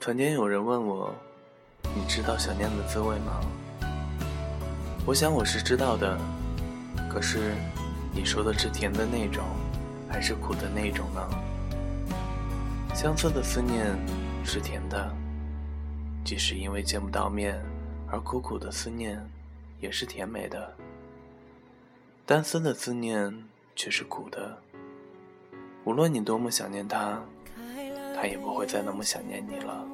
曾经有人问我：“你知道想念的滋味吗？”我想我是知道的，可是你说的是甜的那种，还是苦的那种呢？相思的思念是甜的，即使因为见不到面而苦苦的思念，也是甜美的。单思的思念却是苦的，无论你多么想念他。他也不会再那么想念你了。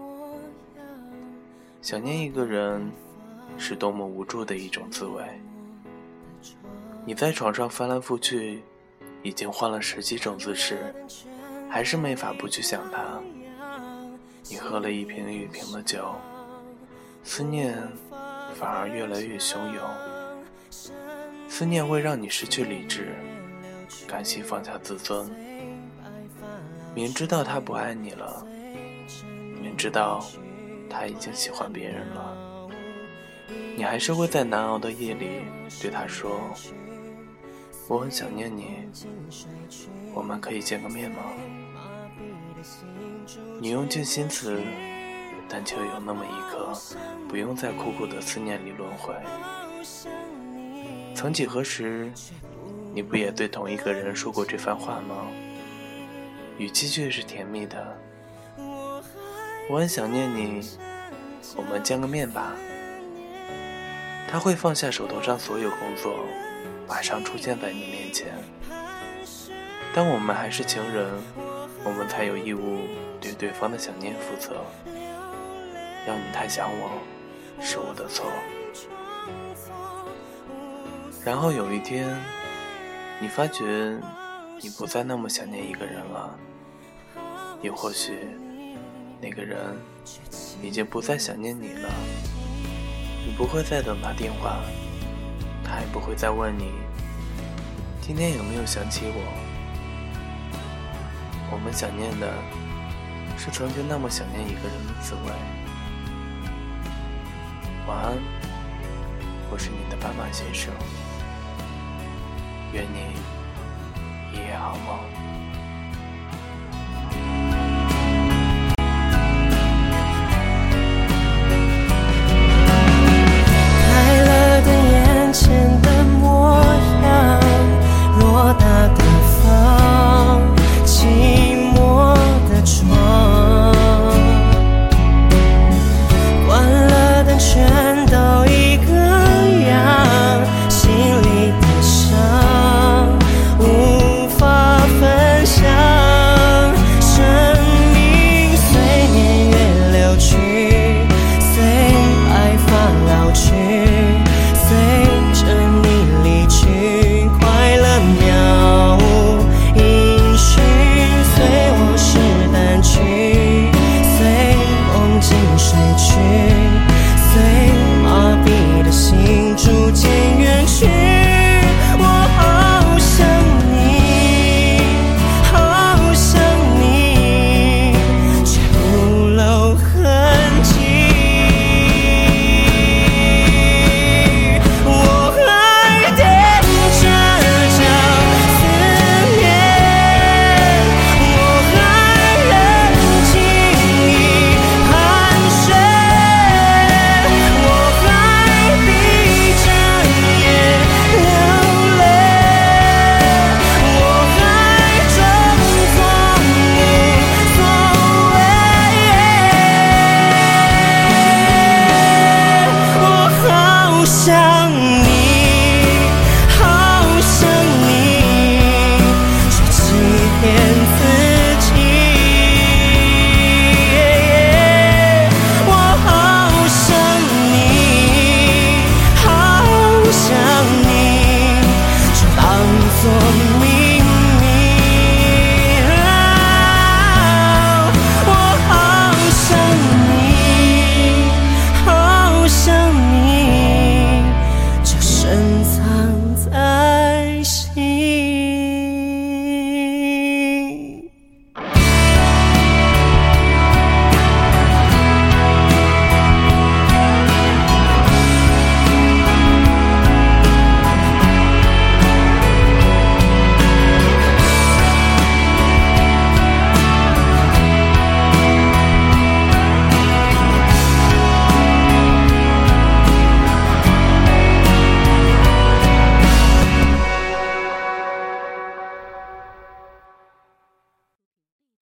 想念一个人，是多么无助的一种滋味。你在床上翻来覆去，已经换了十几种姿势，还是没法不去想他。你喝了一瓶又一瓶的酒，思念反而越来越汹涌。思念会让你失去理智，甘心放下自尊。明知道他不爱你了，明知道他已经喜欢别人了，你还是会在难熬的夜里对他说：“我很想念你，我们可以见个面吗？”你用尽心思，但却有那么一刻，不用在苦苦的思念里轮回。曾几何时，你不也对同一个人说过这番话吗？语气却是甜蜜的。我很想念你，我们见个面吧。他会放下手头上所有工作，马上出现在你面前。当我们还是情人，我们才有义务对对方的想念负责。要你太想我，是我的错。然后有一天，你发觉。你不再那么想念一个人了，也或许那个人已经不再想念你了。你不会再等他电话，他也不会再问你今天有没有想起我。我们想念的是曾经那么想念一个人的滋味。晚安，我是你的斑马先生，愿你一。夜好梦。想。